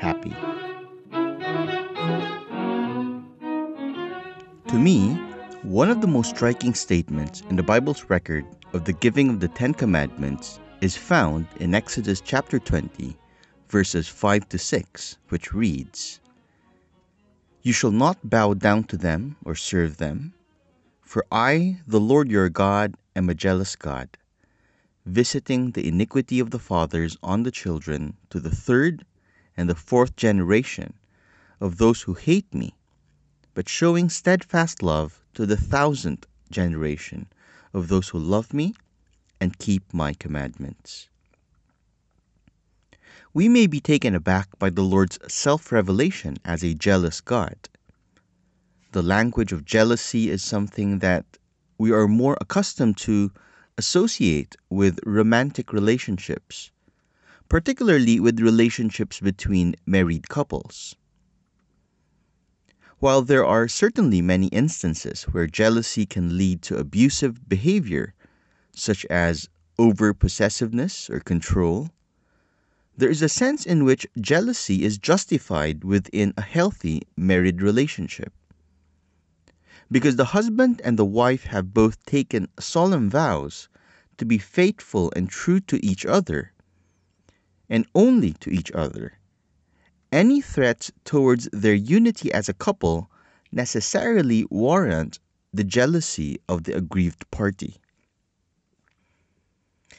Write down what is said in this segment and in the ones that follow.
happy. To me, one of the most striking statements in the Bible's record of the giving of the Ten Commandments is found in Exodus chapter 20, verses 5 to 6, which reads You shall not bow down to them or serve them, for I, the Lord your God, am a jealous God, visiting the iniquity of the fathers on the children to the third and the fourth generation of those who hate me but showing steadfast love to the thousandth generation of those who love me and keep my commandments. We may be taken aback by the Lord's self revelation as a jealous God. The language of jealousy is something that we are more accustomed to associate with romantic relationships, particularly with relationships between married couples. While there are certainly many instances where jealousy can lead to abusive behavior, such as over possessiveness or control, there is a sense in which jealousy is justified within a healthy married relationship. Because the husband and the wife have both taken solemn vows to be faithful and true to each other, and only to each other any threats towards their unity as a couple necessarily warrant the jealousy of the aggrieved party.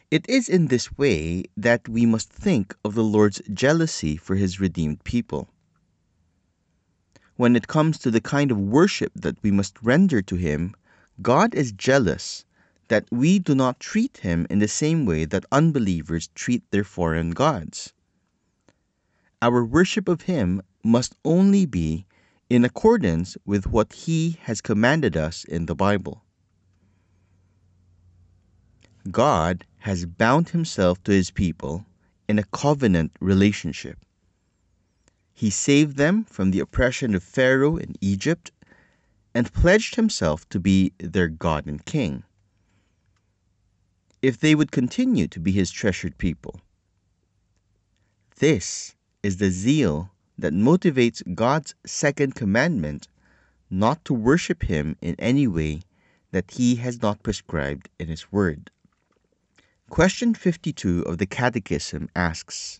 It is in this way that we must think of the Lord's jealousy for his redeemed people. When it comes to the kind of worship that we must render to him, God is jealous that we do not treat him in the same way that unbelievers treat their foreign gods our worship of Him must only be in accordance with what He has commanded us in the Bible. God has bound Himself to His people in a covenant relationship. He saved them from the oppression of Pharaoh in Egypt and pledged Himself to be their God and King. If they would continue to be His treasured people, this is the zeal that motivates God's second commandment not to worship Him in any way that He has not prescribed in His Word. Question 52 of the Catechism asks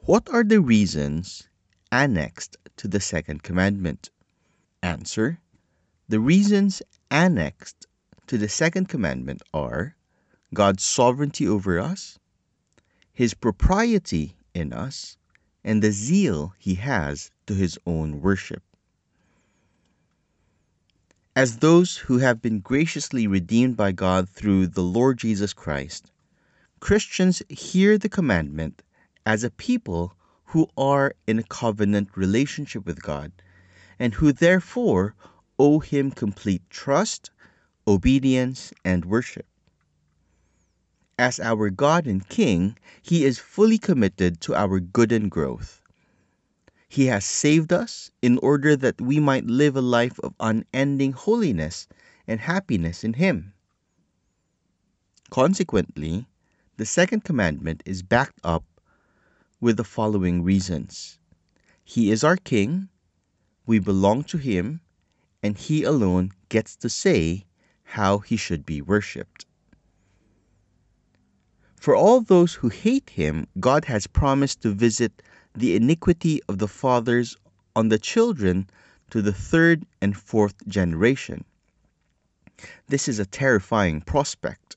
What are the reasons annexed to the second commandment? Answer The reasons annexed to the second commandment are God's sovereignty over us, His propriety in us and the zeal he has to his own worship. As those who have been graciously redeemed by God through the Lord Jesus Christ, Christians hear the commandment as a people who are in a covenant relationship with God and who therefore owe him complete trust, obedience, and worship. As our God and King, He is fully committed to our good and growth. He has saved us in order that we might live a life of unending holiness and happiness in Him. Consequently, the second commandment is backed up with the following reasons He is our King, we belong to Him, and He alone gets to say how He should be worshipped. For all those who hate him, God has promised to visit the iniquity of the fathers on the children to the third and fourth generation. This is a terrifying prospect.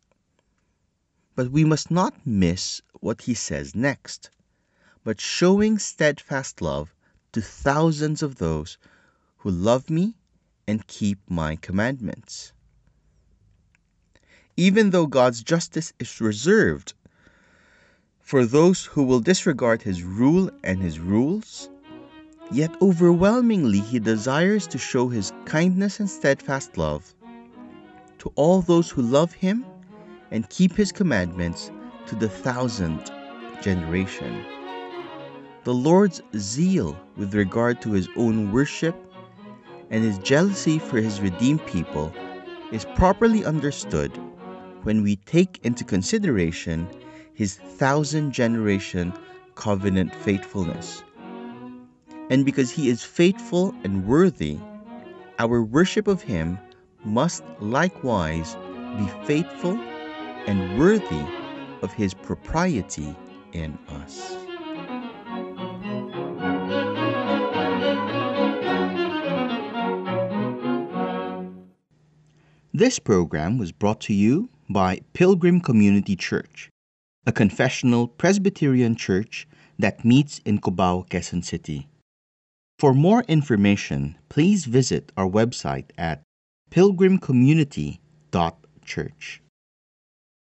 But we must not miss what he says next, but showing steadfast love to thousands of those who love me and keep my commandments even though God's justice is reserved for those who will disregard his rule and his rules. Yet overwhelmingly, he desires to show his kindness and steadfast love to all those who love him and keep his commandments to the thousandth generation. The Lord's zeal with regard to his own worship and his jealousy for his redeemed people is properly understood when we take into consideration his thousand generation covenant faithfulness. And because he is faithful and worthy, our worship of him must likewise be faithful and worthy of his propriety in us. This program was brought to you by Pilgrim Community Church, a confessional Presbyterian church that meets in Cubao, Quezon City. For more information, please visit our website at pilgrimcommunity.church.